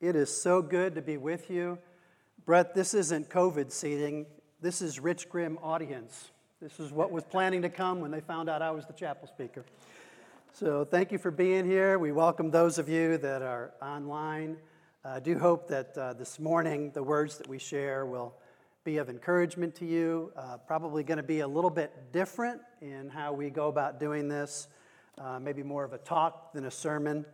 It is so good to be with you. Brett, this isn't COVID seating, this is Rich Grimm audience. This is what was planning to come when they found out I was the chapel speaker. So, thank you for being here. We welcome those of you that are online. I do hope that uh, this morning the words that we share will be of encouragement to you. Uh, probably going to be a little bit different in how we go about doing this, uh, maybe more of a talk than a sermon.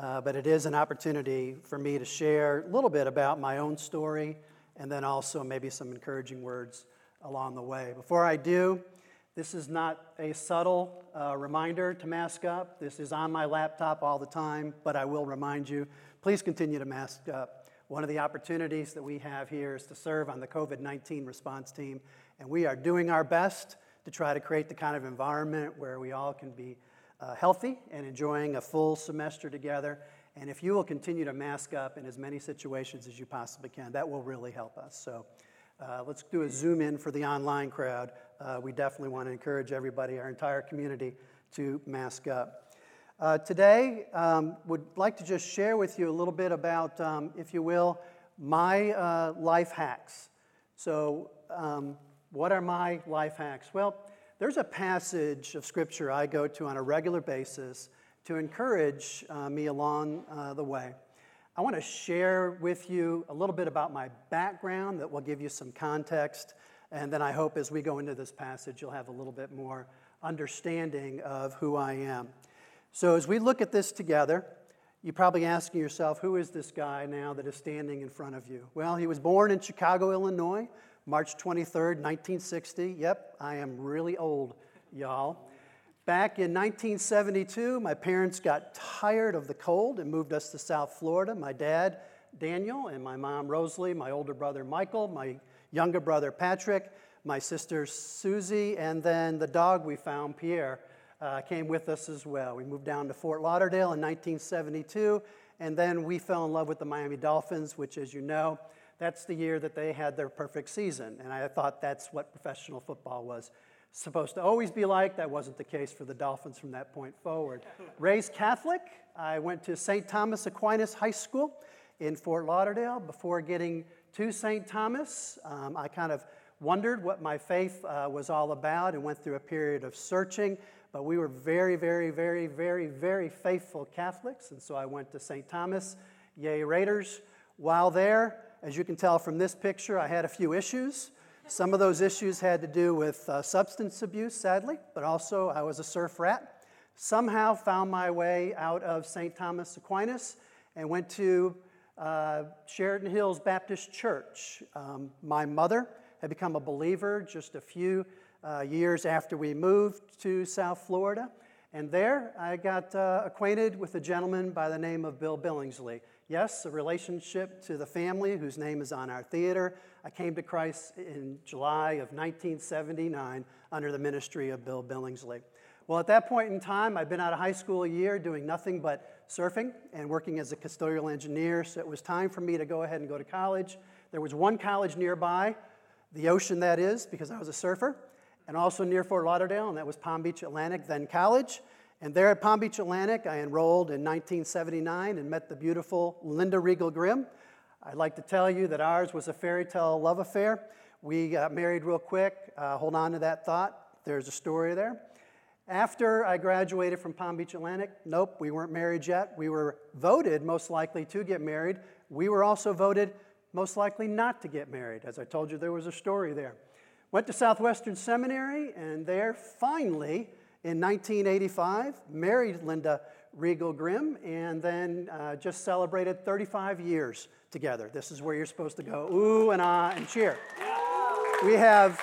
Uh, but it is an opportunity for me to share a little bit about my own story and then also maybe some encouraging words along the way. Before I do, this is not a subtle uh, reminder to mask up. This is on my laptop all the time, but I will remind you please continue to mask up. One of the opportunities that we have here is to serve on the COVID 19 response team, and we are doing our best to try to create the kind of environment where we all can be uh, healthy and enjoying a full semester together. And if you will continue to mask up in as many situations as you possibly can, that will really help us. So uh, let's do a zoom in for the online crowd. Uh, we definitely want to encourage everybody, our entire community, to mask up. Uh, today, um, would like to just share with you a little bit about, um, if you will, my uh, life hacks. So, um, what are my life hacks? Well, there's a passage of scripture I go to on a regular basis to encourage uh, me along uh, the way. I want to share with you a little bit about my background that will give you some context. And then I hope as we go into this passage, you'll have a little bit more understanding of who I am. So, as we look at this together, you're probably asking yourself, who is this guy now that is standing in front of you? Well, he was born in Chicago, Illinois March 23rd, 1960. Yep, I am really old, y'all. Back in 1972, my parents got tired of the cold and moved us to South Florida. My dad, Daniel, and my mom, Rosalie, my older brother, Michael, my younger brother, Patrick, my sister, Susie, and then the dog we found, Pierre, uh, came with us as well. We moved down to Fort Lauderdale in 1972, and then we fell in love with the Miami Dolphins, which, as you know, that's the year that they had their perfect season. And I thought that's what professional football was supposed to always be like. That wasn't the case for the Dolphins from that point forward. Raised Catholic, I went to St. Thomas Aquinas High School in Fort Lauderdale. Before getting to St. Thomas, um, I kind of wondered what my faith uh, was all about and went through a period of searching. But we were very, very, very, very, very faithful Catholics. And so I went to St. Thomas. Yay, Raiders. While there, as you can tell from this picture, I had a few issues. Some of those issues had to do with uh, substance abuse, sadly, but also I was a surf rat. Somehow found my way out of St. Thomas Aquinas and went to uh, Sheridan Hills Baptist Church. Um, my mother had become a believer just a few uh, years after we moved to South Florida. And there I got uh, acquainted with a gentleman by the name of Bill Billingsley. Yes, a relationship to the family whose name is on our theater. I came to Christ in July of 1979 under the ministry of Bill Billingsley. Well, at that point in time, I'd been out of high school a year doing nothing but surfing and working as a custodial engineer, so it was time for me to go ahead and go to college. There was one college nearby, the ocean that is, because I was a surfer, and also near Fort Lauderdale, and that was Palm Beach Atlantic, then college. And there at Palm Beach Atlantic, I enrolled in 1979 and met the beautiful Linda Regal Grimm. I'd like to tell you that ours was a fairy tale love affair. We got married real quick. Uh, hold on to that thought. There's a story there. After I graduated from Palm Beach Atlantic, nope, we weren't married yet. We were voted most likely to get married. We were also voted most likely not to get married. As I told you, there was a story there. Went to Southwestern Seminary, and there finally in 1985, married Linda Regal Grimm, and then uh, just celebrated 35 years together. This is where you're supposed to go ooh and ah and cheer. We have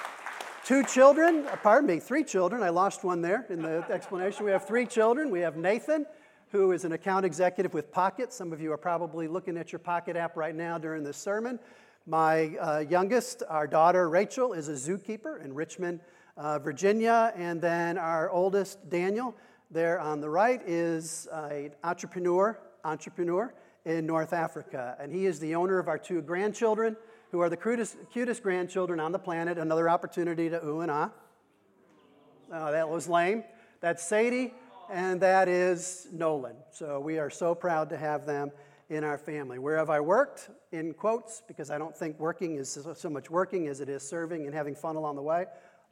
two children, uh, pardon me, three children. I lost one there in the explanation. We have three children. We have Nathan, who is an account executive with Pocket. Some of you are probably looking at your Pocket app right now during this sermon. My uh, youngest, our daughter Rachel, is a zookeeper in Richmond, uh, Virginia, and then our oldest, Daniel, there on the right, is an entrepreneur, entrepreneur in North Africa. And he is the owner of our two grandchildren, who are the cutest, cutest grandchildren on the planet. Another opportunity to ooh and ah. Oh, that was lame. That's Sadie, and that is Nolan. So we are so proud to have them. in our family. Where have I worked? In quotes, because I don't think working is so much working as it is serving and having fun along the way.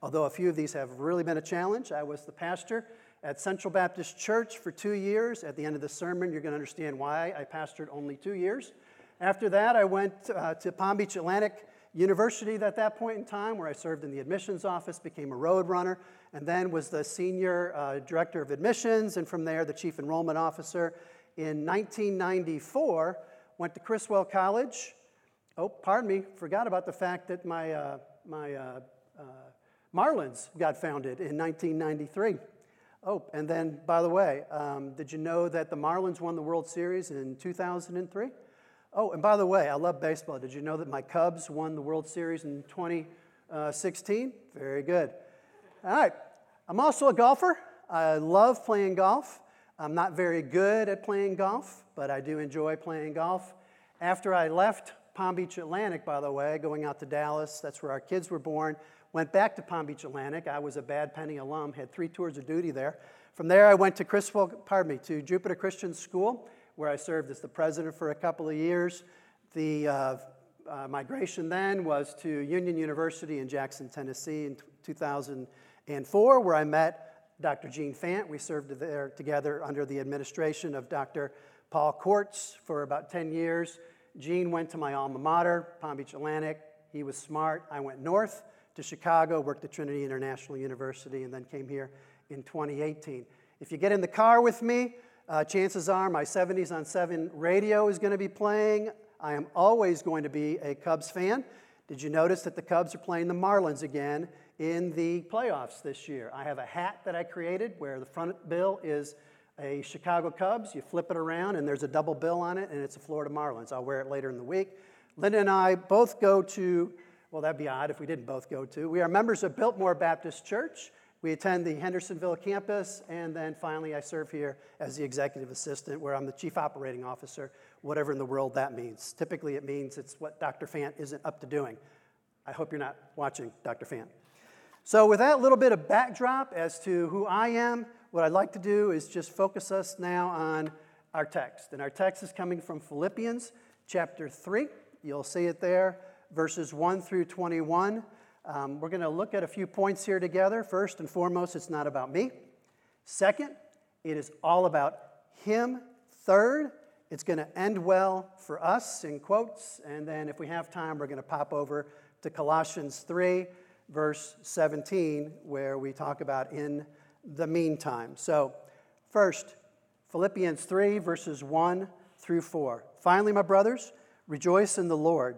Although a few of these have really been a challenge. I was the pastor at Central Baptist Church for two years. At the end of the sermon, you're going to understand why I pastored only two years. After that, I went uh, to Palm Beach Atlantic University at that point in time, where I served in the admissions office, became a road runner, and then was the senior uh, director of admissions, and from there, the chief enrollment officer. In 1994, went to Criswell College. Oh, pardon me, forgot about the fact that my, uh, my uh, uh Marlins got founded in 1993. Oh, and then, by the way, um, did you know that the Marlins won the World Series in 2003? Oh, and by the way, I love baseball. Did you know that my Cubs won the World Series in 2016? Very good. All right. I'm also a golfer. I love playing golf. I'm not very good at playing golf, but I do enjoy playing golf. After I left Palm Beach Atlantic, by the way, going out to Dallas, that's where our kids were born, Went back to Palm Beach Atlantic. I was a Bad Penny alum, had three tours of duty there. From there, I went to Criswell, pardon me, to Jupiter Christian School, where I served as the president for a couple of years. The uh, uh, migration then was to Union University in Jackson, Tennessee in t- 2004, where I met Dr. Gene Fant. We served there together under the administration of Dr. Paul Courts for about 10 years. Gene went to my alma mater, Palm Beach Atlantic. He was smart. I went north to Chicago, worked at Trinity International University, and then came here in 2018. If you get in the car with me, uh, chances are my 70s on 7 radio is going to be playing. I am always going to be a Cubs fan. Did you notice that the Cubs are playing the Marlins again in the playoffs this year? I have a hat that I created where the front bill is a Chicago Cubs. You flip it around and there's a double bill on it, and it's a Florida Marlins. I'll wear it later in the week. Linda and I both go to well, that'd be odd if we didn't both go to. We are members of Biltmore Baptist Church. We attend the Hendersonville campus, and then finally, I serve here as the executive assistant, where I'm the chief operating officer, whatever in the world that means. Typically, it means it's what Dr. Fant isn't up to doing. I hope you're not watching Dr. Fant. So, with that little bit of backdrop as to who I am, what I'd like to do is just focus us now on our text. And our text is coming from Philippians chapter 3. You'll see it there verses 1 through 21. Um, we're going to look at a few points here together. First and foremost, it's not about me. Second, it is all about Him. Third, it's going to end well for us, in quotes. And then, if we have time, we're going to pop over to Colossians 3, verse 17, where we talk about in the meantime. So, first, Philippians 3, verses 1 through 4. Finally, my brothers, rejoice in the Lord.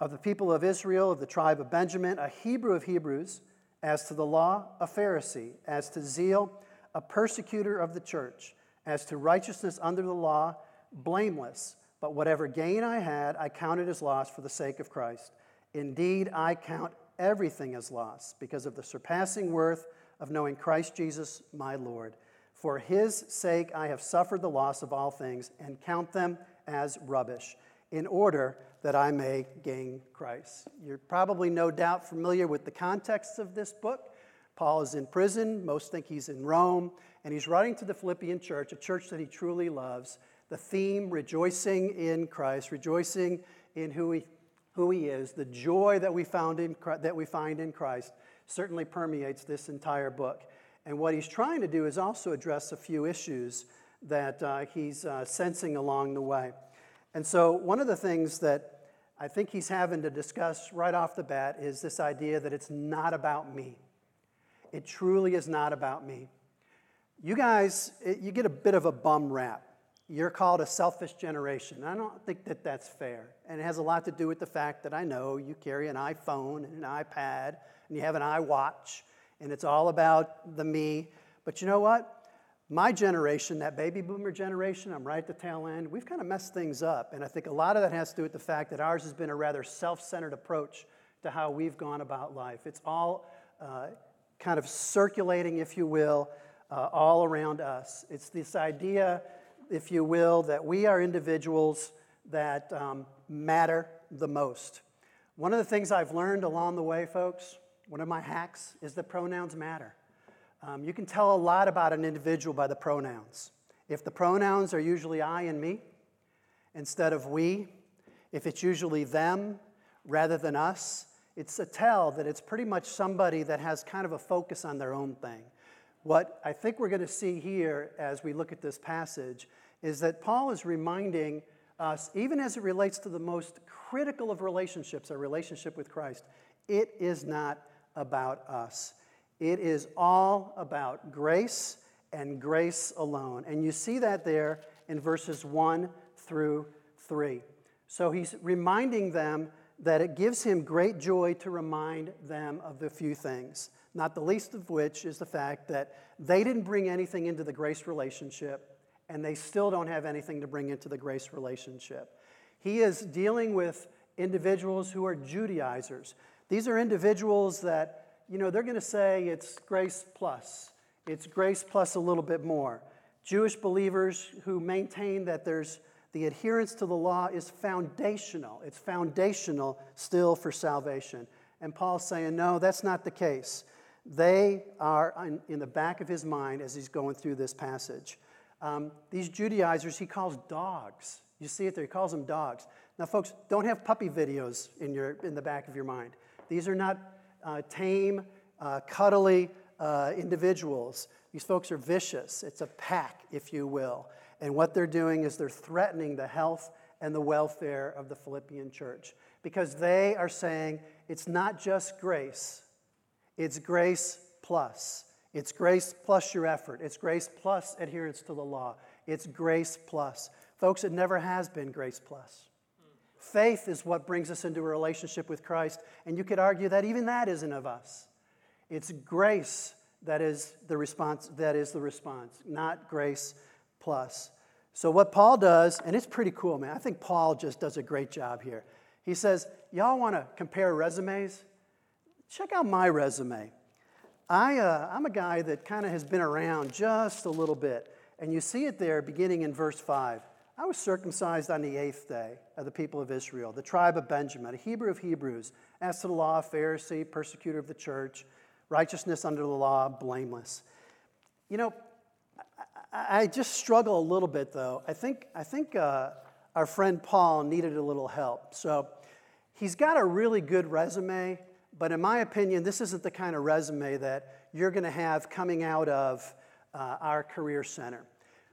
of the people of Israel, of the tribe of Benjamin, a Hebrew of Hebrews, as to the law, a Pharisee, as to zeal, a persecutor of the church, as to righteousness under the law, blameless. But whatever gain I had, I counted as loss for the sake of Christ. Indeed, I count everything as loss because of the surpassing worth of knowing Christ Jesus, my Lord. For his sake, I have suffered the loss of all things and count them as rubbish, in order that I may gain Christ. You're probably no doubt familiar with the context of this book. Paul is in prison, most think he's in Rome, and he's writing to the Philippian church, a church that he truly loves. The theme, rejoicing in Christ, rejoicing in who he, who he is, the joy that we, found in, that we find in Christ, certainly permeates this entire book. And what he's trying to do is also address a few issues that uh, he's uh, sensing along the way. And so, one of the things that I think he's having to discuss right off the bat is this idea that it's not about me. It truly is not about me. You guys, you get a bit of a bum rap. You're called a selfish generation. I don't think that that's fair. And it has a lot to do with the fact that I know you carry an iPhone and an iPad and you have an iWatch, and it's all about the me. But you know what? My generation, that baby boomer generation, I'm right at the tail end, we've kind of messed things up. And I think a lot of that has to do with the fact that ours has been a rather self centered approach to how we've gone about life. It's all uh, kind of circulating, if you will, uh, all around us. It's this idea, if you will, that we are individuals that um, matter the most. One of the things I've learned along the way, folks, one of my hacks is that pronouns matter. Um, you can tell a lot about an individual by the pronouns. If the pronouns are usually I and me instead of we, if it's usually them rather than us, it's a tell that it's pretty much somebody that has kind of a focus on their own thing. What I think we're going to see here as we look at this passage is that Paul is reminding us, even as it relates to the most critical of relationships, our relationship with Christ, it is not about us. It is all about grace and grace alone. And you see that there in verses 1 through 3. So he's reminding them that it gives him great joy to remind them of the few things, not the least of which is the fact that they didn't bring anything into the grace relationship, and they still don't have anything to bring into the grace relationship. He is dealing with individuals who are Judaizers. These are individuals that you know, they're going to say it's grace plus. It's grace plus a little bit more. Jewish believers who maintain that there's the adherence to the law is foundational. It's foundational still for salvation. And Paul's saying, no, that's not the case. They are in the back of his mind as he's going through this passage. Um, these Judaizers, he calls dogs. You see it there, he calls them dogs. Now, folks, don't have puppy videos in, your, in the back of your mind. These are not uh, tame, uh, cuddly uh, individuals. These folks are vicious. It's a pack, if you will. And what they're doing is they're threatening the health and the welfare of the Philippian church because they are saying it's not just grace, it's grace plus. It's grace plus your effort. It's grace plus adherence to the law. It's grace plus. Folks, it never has been grace plus. Faith is what brings us into a relationship with Christ, and you could argue that even that isn't of us. It's grace that is the response, that is the response, not grace plus. So what Paul does, and it's pretty cool, man. I think Paul just does a great job here. He says, Y'all want to compare resumes? Check out my resume. I, uh, I'm a guy that kind of has been around just a little bit. And you see it there beginning in verse 5. I was circumcised on the eighth day of the people of Israel, the tribe of Benjamin, a Hebrew of Hebrews, as to the law, Pharisee, persecutor of the church, righteousness under the law, blameless. You know, I, I just struggle a little bit, though. I think, I think uh, our friend Paul needed a little help. So he's got a really good resume, but in my opinion, this isn't the kind of resume that you're going to have coming out of uh, our career center.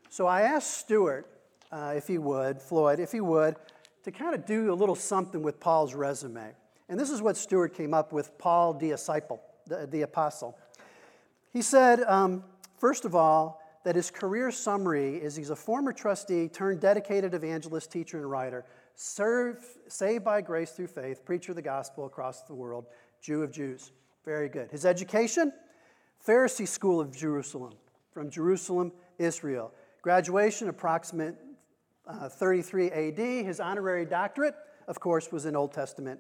So I asked Stuart uh, if he would, Floyd, if he would, to kind of do a little something with Paul's resume. And this is what Stuart came up with Paul the disciple, the, the apostle. He said, um, first of all, that his career summary is he's a former trustee turned dedicated evangelist, teacher, and writer, served, saved by grace through faith, preacher of the gospel across the world, Jew of Jews. Very good. His education, Pharisee School of Jerusalem, from Jerusalem, Israel. Graduation, approximate uh, 33 AD. His honorary doctorate, of course, was in Old Testament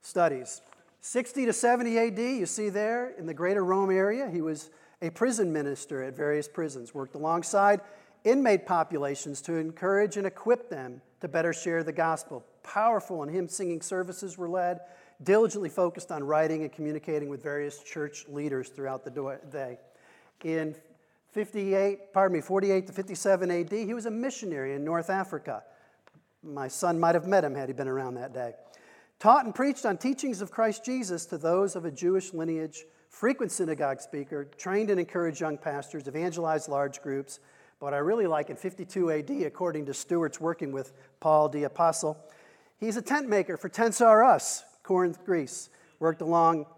studies. 60 to 70 AD, you see there in the greater Rome area, he was a prison minister at various prisons, worked alongside inmate populations to encourage and equip them to better share the gospel. Powerful and hymn singing services were led, diligently focused on writing and communicating with various church leaders throughout the day. In 58, pardon me, 48 to 57 AD, he was a missionary in North Africa. My son might have met him had he been around that day. Taught and preached on teachings of Christ Jesus to those of a Jewish lineage, frequent synagogue speaker, trained and encouraged young pastors, evangelized large groups. But I really like in 52 AD, according to Stuart's working with Paul the Apostle, he's a tent maker for Tents R Us, Corinth, Greece worked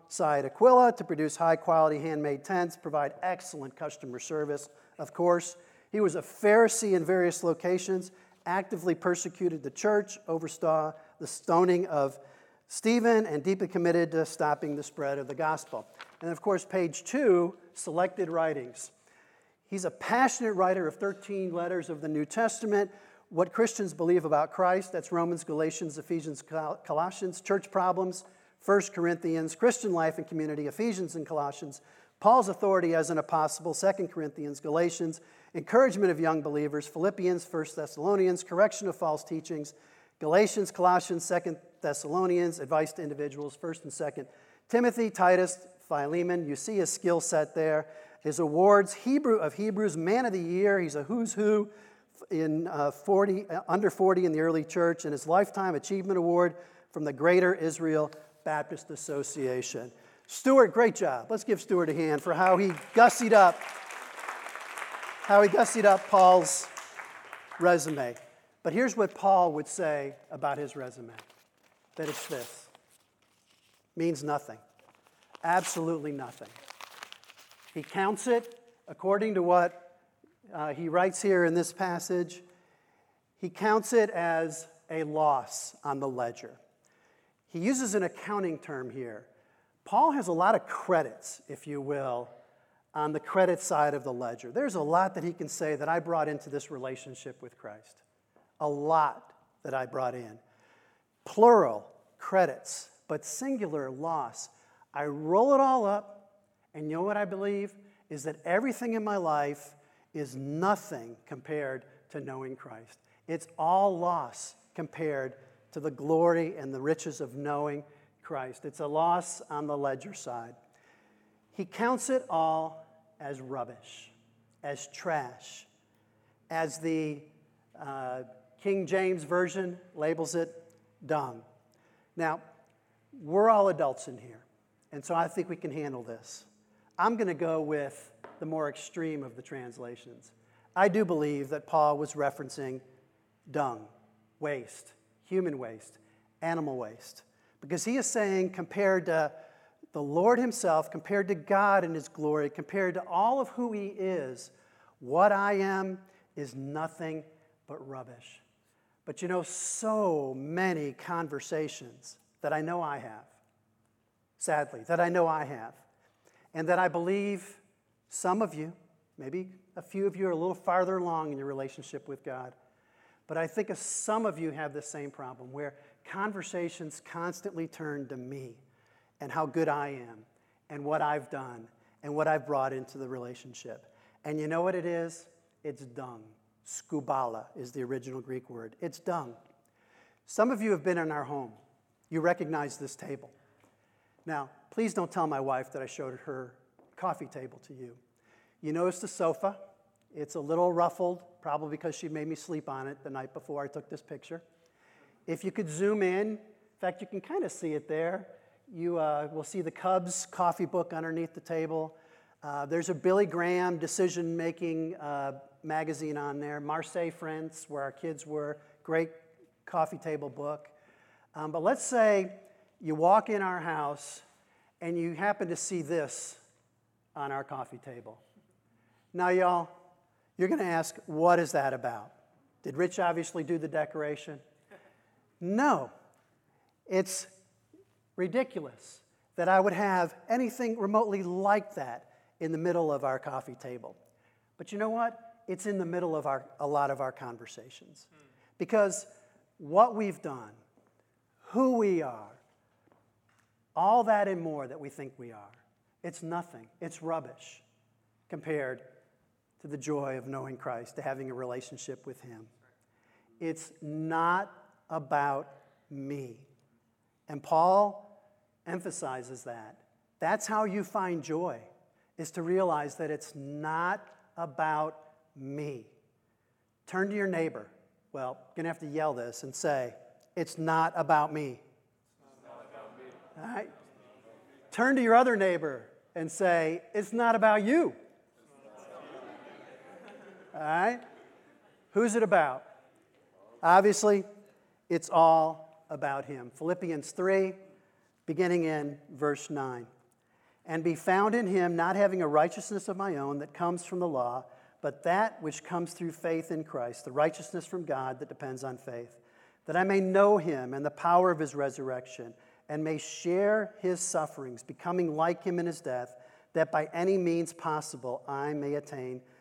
alongside Aquila to produce high quality handmade tents, provide excellent customer service. Of course, he was a Pharisee in various locations, actively persecuted the church, oversaw the stoning of Stephen, and deeply committed to stopping the spread of the gospel. And of course, page two, selected writings. He's a passionate writer of 13 letters of the New Testament. What Christians believe about Christ, that's Romans, Galatians, Ephesians, Colossians, church problems, 1 Corinthians, Christian life and community, Ephesians and Colossians, Paul's authority as an apostle, 2 Corinthians, Galatians, encouragement of young believers, Philippians, 1 Thessalonians, correction of false teachings, Galatians, Colossians, 2 Thessalonians, advice to individuals, 1st and 2nd Timothy, Titus, Philemon. You see his skill set there. His awards, Hebrew of Hebrews, Man of the Year. He's a who's who in uh, 40, uh, under 40 in the early church, and his Lifetime Achievement Award from the Greater Israel Baptist Association. Stuart, great job. Let's give Stuart a hand for how he gussied up, how he gussied up Paul's resume. But here's what Paul would say about his resume that it's this means nothing, absolutely nothing. He counts it according to what uh, he writes here in this passage. He counts it as a loss on the ledger. He uses an accounting term here. Paul has a lot of credits, if you will, on the credit side of the ledger. There's a lot that he can say that I brought into this relationship with Christ. A lot that I brought in. Plural credits, but singular loss. I roll it all up, and you know what I believe? Is that everything in my life is nothing compared to knowing Christ. It's all loss compared to the glory and the riches of knowing Christ. It's a loss on the ledger side. He counts it all as rubbish, as trash, as the uh, King James Version labels it dung. Now, we're all adults in here, and so I think we can handle this. I'm going to go with the more extreme of the translations. I do believe that Paul was referencing dung, waste, human waste, animal waste, because he is saying, compared to the Lord Himself, compared to God in His glory, compared to all of who He is, what I am is nothing but rubbish. But you know, so many conversations that I know I have, sadly, that I know I have, and that I believe some of you, maybe a few of you are a little farther along in your relationship with God. But I think some of you have the same problem where conversations constantly turn to me and how good I am and what I've done and what I've brought into the relationship. And you know what it is? It's dung. Skubala is the original Greek word. It's dung. Some of you have been in our home. You recognize this table. Now, please don't tell my wife that I showed her coffee table to you. You notice the sofa. It's a little ruffled, probably because she made me sleep on it the night before I took this picture. If you could zoom in, in fact, you can kind of see it there. You uh, will see the Cubs coffee book underneath the table. Uh, there's a Billy Graham decision making uh, magazine on there, Marseille France, where our kids were. Great coffee table book. Um, but let's say you walk in our house and you happen to see this on our coffee table. Now, y'all, you're going to ask, what is that about? Did Rich obviously do the decoration? No. It's ridiculous that I would have anything remotely like that in the middle of our coffee table. But you know what? it's in the middle of our, a lot of our conversations. Hmm. Because what we've done, who we are, all that and more that we think we are, it's nothing. It's rubbish compared to the joy of knowing Christ, to having a relationship with Him. It's not about me. And Paul emphasizes that. That's how you find joy, is to realize that it's not about me. Turn to your neighbor. Well, to have to yell this and say, It's not about me. About me. All right? Turn to your other neighbor and say, It's not about you. All right? Who's it about? Obviously, it's all about him. Philippians 3, beginning in verse 9. And be found in him, not having a righteousness of my own that comes from the law but that which comes through faith in Christ, the righteousness from God that depends on faith, that I may know him and the power of his resurrection, and may share his sufferings, becoming like him in his death, that by any means possible I may attain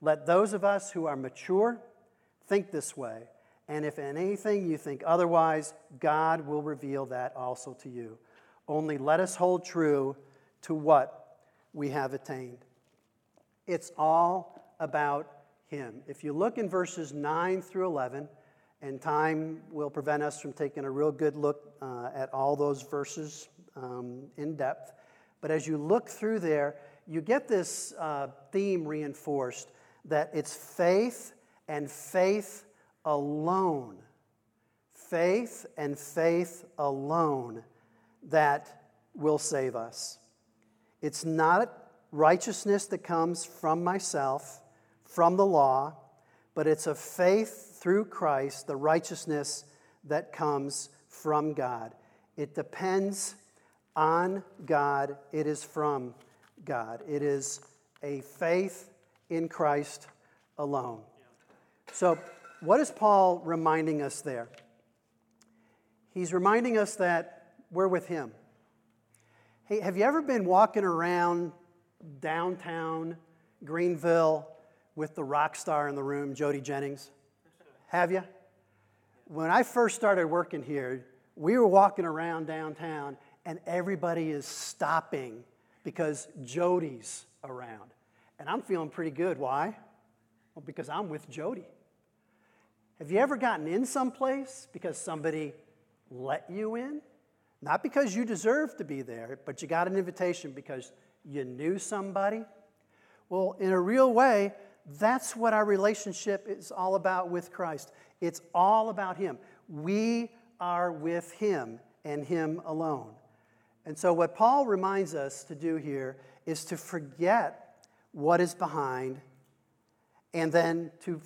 Let those of us who are mature think this way, and if in anything you think otherwise, God will reveal that also to you. Only let us hold true to what we have attained. It's all about Him. If you look in verses 9 through 11, and time will prevent us from taking a real good look uh, at all those verses um, in depth. But as you look through there, you get this uh, theme reinforced that it's faith and faith alone. Faith and faith alone that will save us. It's not righteousness that comes from myself, from the law, but it's a faith through Christ, the righteousness that comes from God. It depends on God, it is from God. It is a faith in Christ alone. So, what is Paul reminding us there? He's reminding us that we're with Him. Hey, have you ever been walking around downtown Greenville with the rock star in the room, Jody Jennings? Have you? When I first started working here, we were walking around downtown and everybody is stopping because Jody's around. And I'm feeling pretty good. Why? Well, because I'm with Jody. Have you ever gotten in someplace because somebody let you in? Not because you deserve to be there, but you got an invitation because you knew somebody? Well, in a real way, that's what our relationship is all about with Christ. It's all about Him. We are with Him and Him alone. And so, what Paul reminds us to do here is to forget what is behind and then to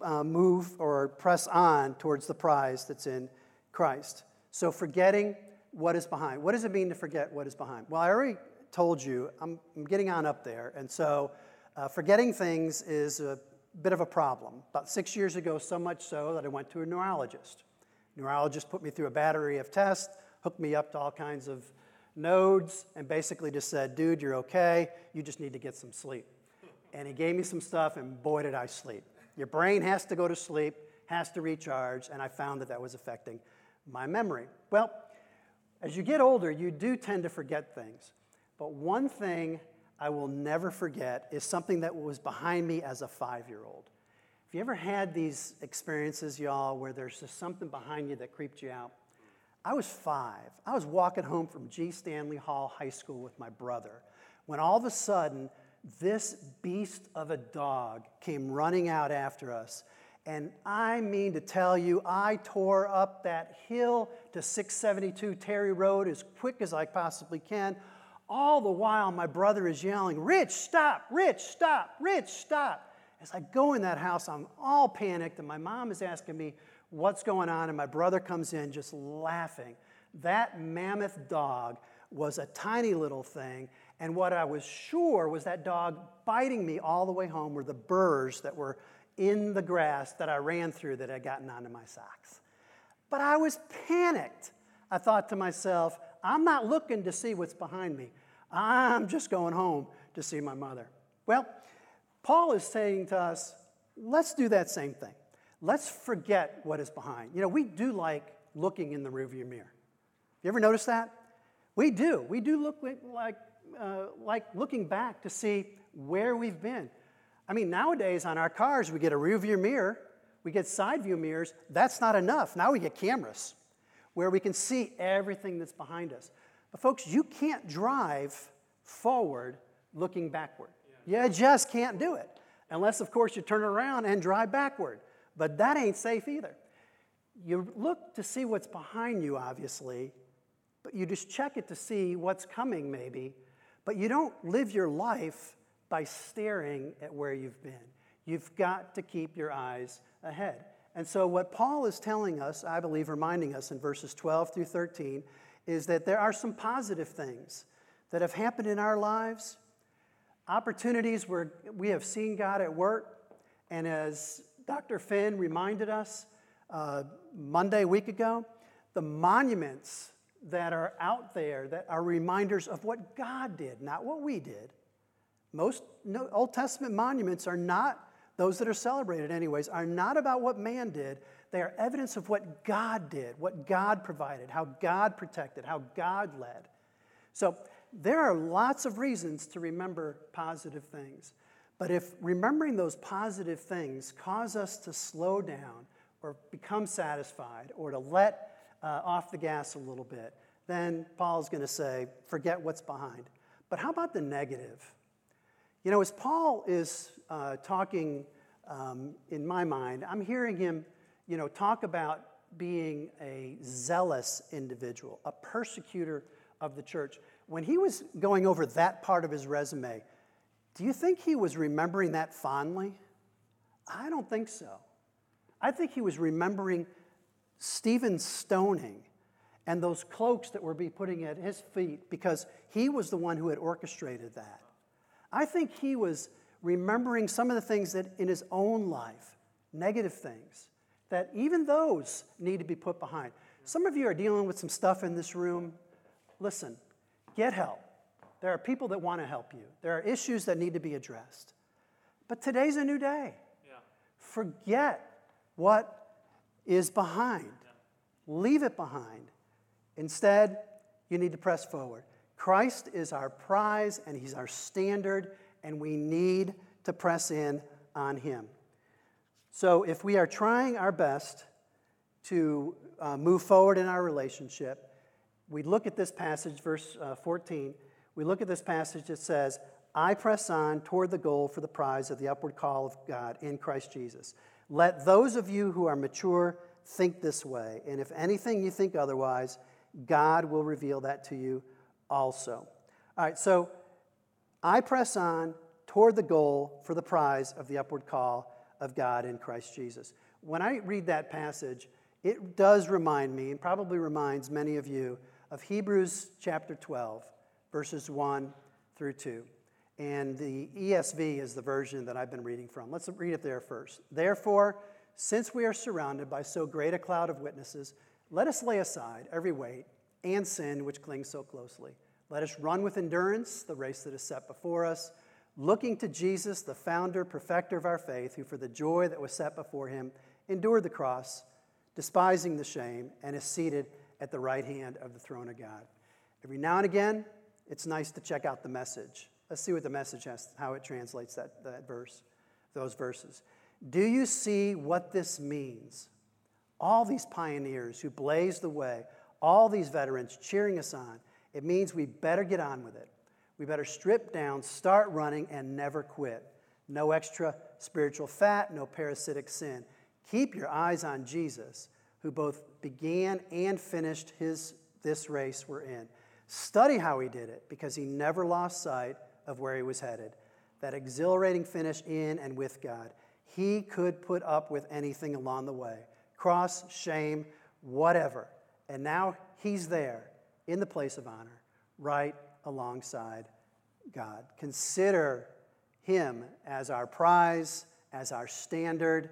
uh, move or press on towards the prize that's in Christ. So, forgetting what is behind. What does it mean to forget what is behind? Well, I already told you, I'm, I'm getting on up there. And so uh, forgetting things is a bit of a problem. About six years ago, so much so that I went to a neurologist. Neurologist put me through a battery of tests, hooked me up to all kinds of nodes, and basically just said, dude, you're okay. You just need to get some sleep. And he gave me some stuff, and boy, did I sleep. Your brain has to go to sleep, has to recharge, and I found that that was affecting my memory. Well, as you get older, you do tend to forget things. But one thing I will never forget is something that was behind me as a five year old. Have you ever had these experiences, y'all, where there's just something behind you that creeped you out? I was five. I was walking home from G. Stanley Hall High School with my brother when all of a sudden this beast of a dog came running out after us. And I mean to tell you, I tore up that hill to 672 Terry Road as quick as I possibly can. All the while, my brother is yelling, Rich, stop, Rich, stop, Rich, stop. As I go in that house, I'm all panicked, and my mom is asking me what's going on, and my brother comes in just laughing. That mammoth dog was a tiny little thing, and what I was sure was that dog biting me all the way home were the burrs that were in the grass that I ran through that had gotten onto my socks. But I was panicked. I thought to myself, I'm not looking to see what's behind me. I'm just going home to see my mother. Well, Paul is saying to us, let's do that same thing. Let's forget what is behind. You know, we do like looking in the rearview mirror. You ever notice that? We do. We do look like, uh, like looking back to see where we've been. I mean, nowadays on our cars, we get a rearview mirror, we get side view mirrors. That's not enough. Now we get cameras where we can see everything that's behind us. But, folks, you can't drive forward looking backward. You just can't do it. Unless, of course, you turn around and drive backward. But that ain't safe either. You look to see what's behind you, obviously, but you just check it to see what's coming, maybe. But you don't live your life by staring at where you've been. You've got to keep your eyes ahead. And so, what Paul is telling us, I believe, reminding us in verses 12 through 13, is that there are some positive things that have happened in our lives, opportunities where we have seen God at work. And as Dr. Finn reminded us uh, Monday, week ago, the monuments that are out there that are reminders of what God did, not what we did. Most Old Testament monuments are not, those that are celebrated, anyways, are not about what man did. They are evidence of what God did, what God provided, how God protected, how God led. So there are lots of reasons to remember positive things. But if remembering those positive things cause us to slow down or become satisfied or to let uh, off the gas a little bit, then Paul's going to say, forget what's behind. But how about the negative? You know, as Paul is uh, talking um, in my mind, I'm hearing him, you know, talk about being a zealous individual, a persecutor of the church. When he was going over that part of his resume, do you think he was remembering that fondly? I don't think so. I think he was remembering Stephen's stoning and those cloaks that were being putting at his feet because he was the one who had orchestrated that. I think he was remembering some of the things that in his own life, negative things, that even those need to be put behind. Some of you are dealing with some stuff in this room. Listen, get help. There are people that want to help you, there are issues that need to be addressed. But today's a new day. Yeah. Forget what is behind, yeah. leave it behind. Instead, you need to press forward. Christ is our prize and He's our standard, and we need to press in on Him. So, if we are trying our best to uh, move forward in our relationship, we look at this passage, verse uh, 14. We look at this passage that says, I press on toward the goal for the prize of the upward call of God in Christ Jesus. Let those of you who are mature think this way, and if anything you think otherwise, God will reveal that to you also. All right, so I press on toward the goal for the prize of the upward call of God in Christ Jesus. When I read that passage, it does remind me, and probably reminds many of you, of Hebrews chapter 12, verses 1 through 2. And the ESV is the version that I've been reading from. Let's read it there first. Therefore, since we are surrounded by so great a cloud of witnesses, let us lay aside every weight and sin which clings so closely. Let us run with endurance the race that is set before us, looking to Jesus, the founder, perfecter of our faith, who for the joy that was set before him endured the cross, despising the shame, and is seated at the right hand of the throne of God. Every now and again, it's nice to check out the message. Let's see what the message has, how it translates that, that verse, those verses. Do you see what this means? all these pioneers who blazed the way, all these veterans cheering us on, it means we better get on with it. We better strip down, start running, and never quit. No extra spiritual fat, no parasitic sin. Keep your eyes on Jesus, who both began and finished his, this race we're in. Study how he did it, because he never lost sight of where he was headed. That exhilarating finish in and with God. He could put up with anything along the way cross, shame, whatever. And now he's there in the place of honor, right alongside God. Consider him as our prize, as our standard,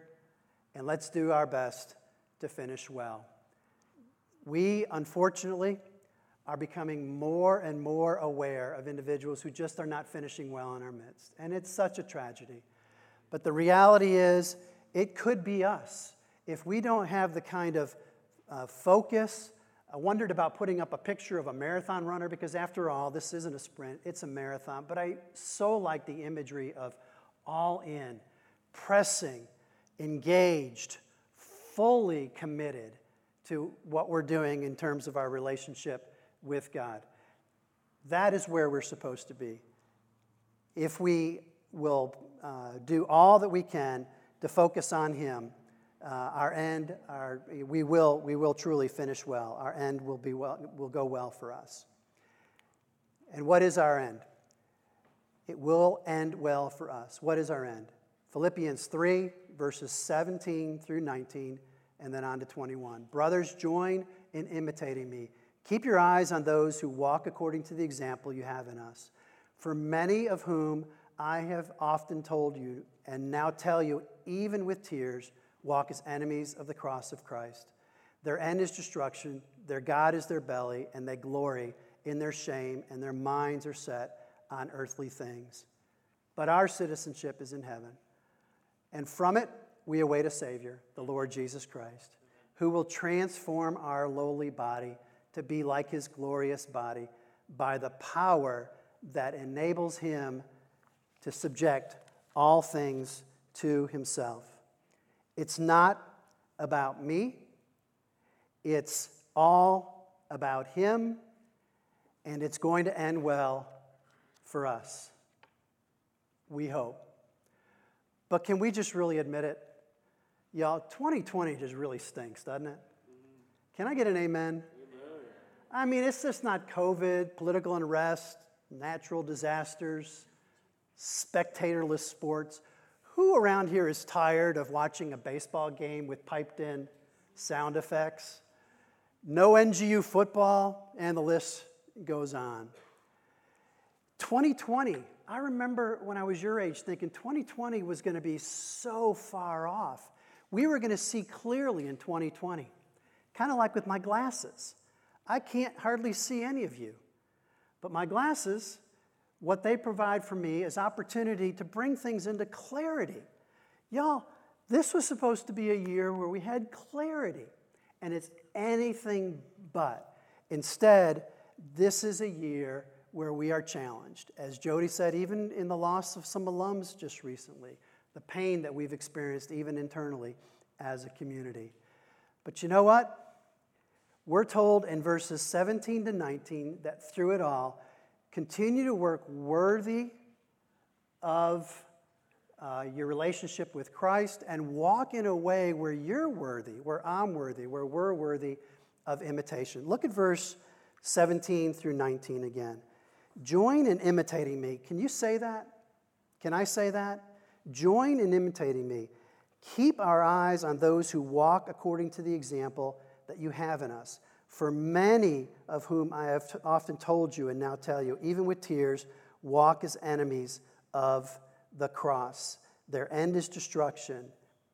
and let's do our best to finish well. We, unfortunately, are becoming more and more aware of individuals who just are not finishing well in our midst. And it's such a tragedy. But the reality is, it could be us if we don't have the kind of uh, focus, I wondered about putting up a picture of a marathon runner because, after all, this isn't a sprint, it's a marathon. But I so like the imagery of all in, pressing, engaged, fully committed to what we're doing in terms of our relationship with God. That is where we're supposed to be. If we will uh, do all that we can to focus on Him uh, our end, our, we, will, we will truly finish well. Our end will, be well, will go well for us. And what is our end? It will end well for us. What is our end? Philippians 3, verses 17 through 19, and then on to 21. Brothers, join in imitating me. Keep your eyes on those who walk according to the example you have in us. For many of whom I have often told you, and now tell you, even with tears, walk as enemies of the cross of Christ. Their end is destruction, their God is their belly, and they glory in their shame, and their minds are set on earthly things. But our citizenship is in heaven, and from it we await a Savior, the Lord Jesus Christ, who will transform our lowly body to be like his glorious body by the power that enables him to subject all things to himself. It's not about me, it's all about him, and it's going to end well for us. We hope. But can we just really admit it? Y'all, 2020 just really stinks, doesn't it? Can I get an amen? I mean, it's just not COVID, political unrest, natural disasters, spectatorless sports. Who around here is tired of watching a baseball game with piped in sound effects? No NGU football, and the list goes on. 2020, I remember when I was your age thinking 2020 was going to be so far off. We were going to see clearly in 2020, kind of like with my glasses. I can't hardly see any of you. But my glasses, what they provide for me is opportunity to bring things into clarity. Y'all, this was supposed to be a year where we had clarity, and it's anything but. Instead, this is a year where we are challenged. As Jody said, even in the loss of some alums just recently, the pain that we've experienced even internally as a community. But you know what? We're told in verses 17 to 19 that through it all, continue to work worthy of uh, your relationship with Christ and walk in a way where you're worthy, where I'm worthy, where we're worthy of imitation. Look at verse 17 through 19 again. Join in imitating me. Can you say that? Can I say that? Join in imitating me. Keep our eyes on those who walk according to the example that you have in us. For many of whom I have often told you and now tell you, even with tears, walk as enemies of the cross. Their end is destruction,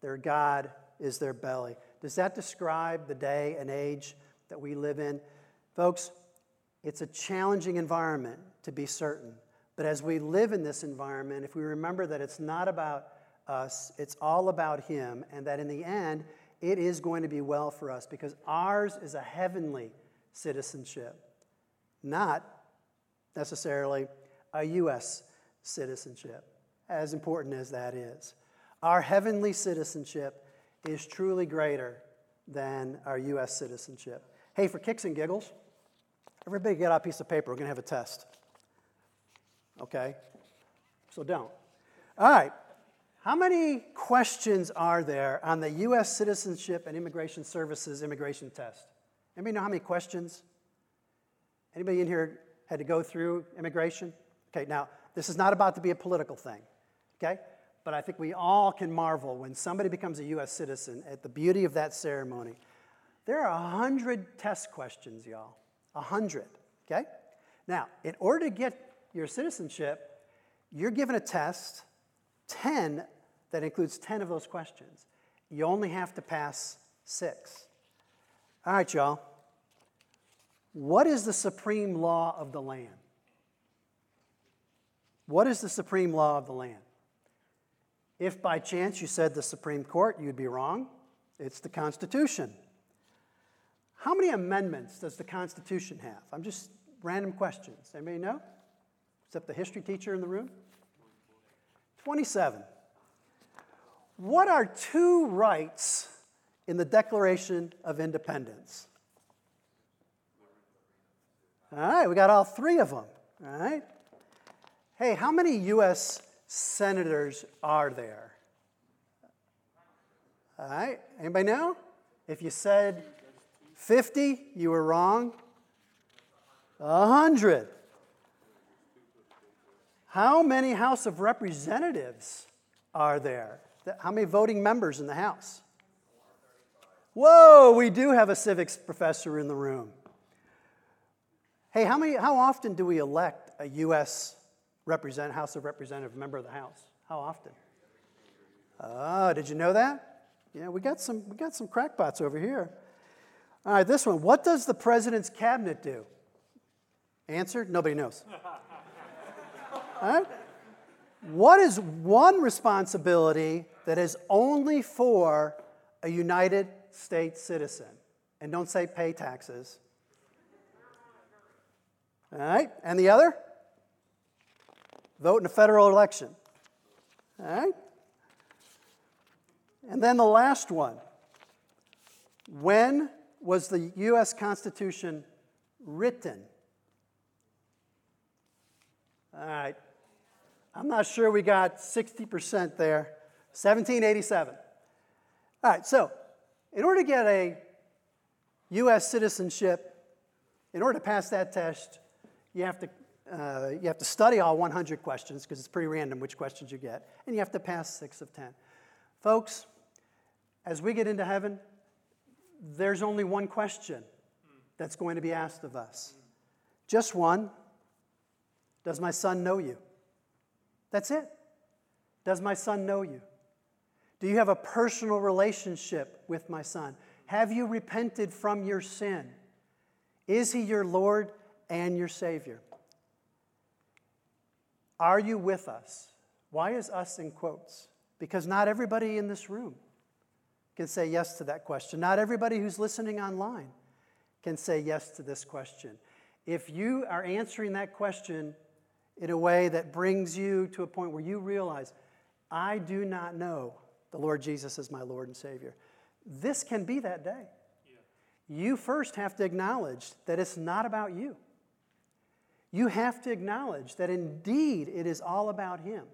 their God is their belly. Does that describe the day and age that we live in? Folks, it's a challenging environment to be certain. But as we live in this environment, if we remember that it's not about us, it's all about Him, and that in the end, it is going to be well for us because ours is a heavenly citizenship, not necessarily a U.S. citizenship, as important as that is. Our heavenly citizenship is truly greater than our U.S. citizenship. Hey, for kicks and giggles, everybody get out a piece of paper. We're going to have a test. Okay? So don't. All right. How many questions are there on the U.S. Citizenship and Immigration Services immigration test? Anybody know how many questions? Anybody in here had to go through immigration? Okay, now, this is not about to be a political thing, okay? But I think we all can marvel when somebody becomes a U.S. citizen at the beauty of that ceremony. There are 100 test questions, y'all. 100, okay? Now, in order to get your citizenship, you're given a test, 10 that includes 10 of those questions. You only have to pass six. All right, y'all. What is the supreme law of the land? What is the supreme law of the land? If by chance you said the Supreme Court, you'd be wrong. It's the Constitution. How many amendments does the Constitution have? I'm just random questions. Anybody know? Except the history teacher in the room? 27. What are two rights in the Declaration of Independence? All right, we got all three of them. All right. Hey, how many U.S. senators are there? All right, anybody know? If you said 50, you were wrong. 100. How many House of Representatives are there? How many voting members in the House? Whoa, we do have a civics professor in the room. Hey, how, many, how often do we elect a U.S. Represent, House of Representative member of the House? How often? Oh, did you know that? Yeah, we got some, we got some crackpots over here. All right, this one. What does the president's cabinet do? Answer? Nobody knows. All right? What is one responsibility that is only for a United States citizen? And don't say pay taxes. All right? And the other? Vote in a federal election. All right? And then the last one. When was the U.S. Constitution written? All right. I'm not sure we got 60% there. 1787. All right, so in order to get a U.S. citizenship, in order to pass that test, you have to, uh, you have to study all 100 questions because it's pretty random which questions you get, and you have to pass six of 10. Folks, as we get into heaven, there's only one question that's going to be asked of us. Just one Does my son know you? That's it. Does my son know you? Do you have a personal relationship with my son? Have you repented from your sin? Is he your Lord and your Savior? Are you with us? Why is us in quotes? Because not everybody in this room can say yes to that question. Not everybody who's listening online can say yes to this question. If you are answering that question in a way that brings you to a point where you realize, I do not know the Lord Jesus is my Lord and Savior, this can be that day. Yeah. You first have to acknowledge that it's not about you. You have to acknowledge that indeed it is all about Him.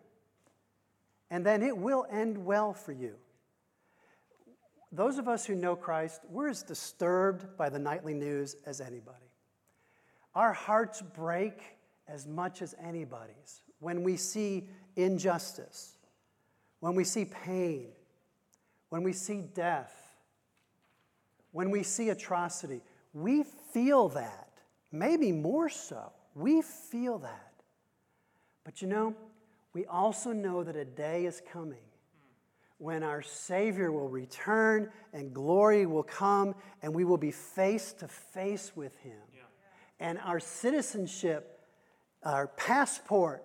And then it will end well for you those of us who know Christ, we're as disturbed by the nightly news as anybody. Our hearts break as much as anybody's when we see injustice, when we see pain, when we see death, when we see atrocity. We feel that, maybe more so. We feel that. But you know, we also know that a day is coming when our Savior will return and glory will come and we will be face to face with Him. Yeah. And our citizenship, our passport,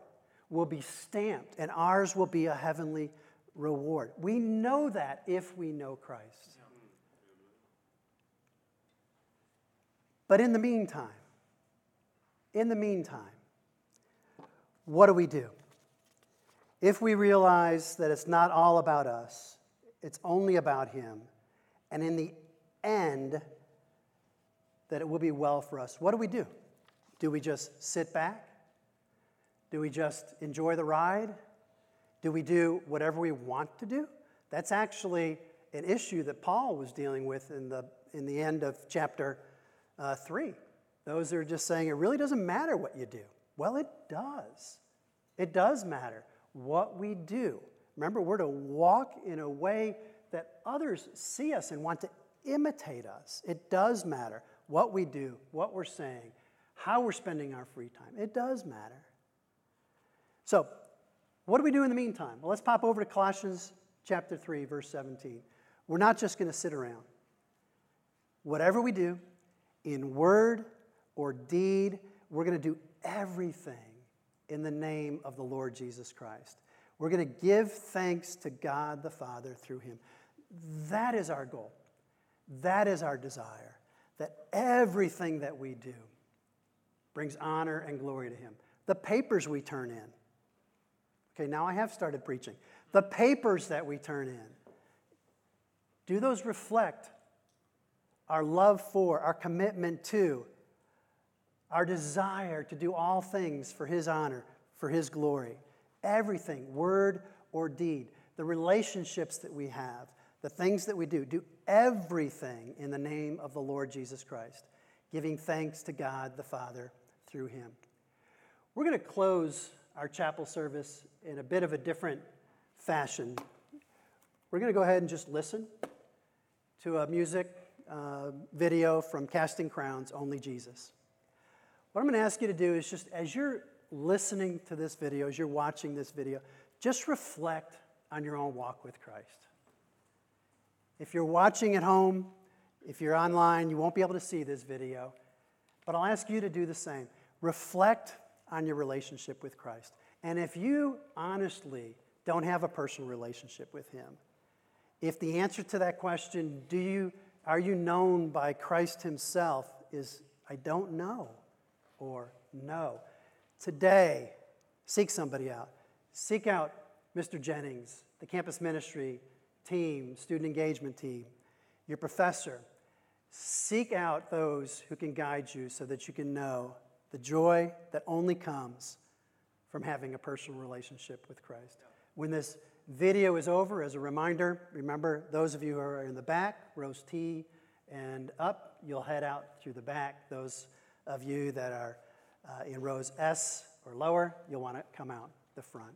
will be stamped and ours will be a heavenly reward. We know that if we know Christ. But in the meantime, in the meantime, what do we do? If we realize that it's not all about us, it's only about Him, and in the end, that it will be well for us, what do we do? Do we just sit back? Do we just enjoy the ride? Do we do whatever we want to do? That's actually an issue that Paul was dealing with in the, in the end of chapter uh, 3. Those are just saying it really doesn't matter what you do. Well, it does. It does matter what we do. Remember, we're to walk in a way that others see us and want to imitate us. It does matter what we do, what we're saying, how we're spending our free time. It does matter. So, what do we do in the meantime? Well, let's pop over to Colossians chapter 3, verse 17. We're not just going to sit around. Whatever we do, in word or deed, we're going to do everything in the name of the Lord Jesus Christ. We're going to give thanks to God the Father through him. That is our goal. That is our desire. That everything that we do brings honor and glory to him. The papers we turn in. Okay, now I have started preaching. The papers that we turn in. Do those reflect our love for, our commitment to our desire to do all things for His honor, for His glory. Everything, word or deed, the relationships that we have, the things that we do, do everything in the name of the Lord Jesus Christ, giving thanks to God the Father through Him. We're going to close our chapel service in a bit of a different fashion, we're going to go ahead and just listen to a music uh, video from Casting Crowns, Only Jesus. What I'm going to ask you to do is just as you're listening to this video, as you're watching this video, just reflect on your own walk with Christ. If you're watching at home, if you're online, you won't be able to see this video, but I'll ask you to do the same. Reflect on your relationship with Christ. And if you honestly don't have a personal relationship with Him, if the answer to that question, do you, are you known by Christ Himself, is I don't know or no. Today, seek somebody out. Seek out Mr. Jennings, the campus ministry team, student engagement team, your professor. Seek out those who can guide you so that you can know the joy that only comes from having a personal relationship with Christ. When this video is over, as a reminder, remember those of you who are in the back, rows T and up, you'll head out through the back. Those of you that are uh, in rows S or lower, you'll want to come out the front.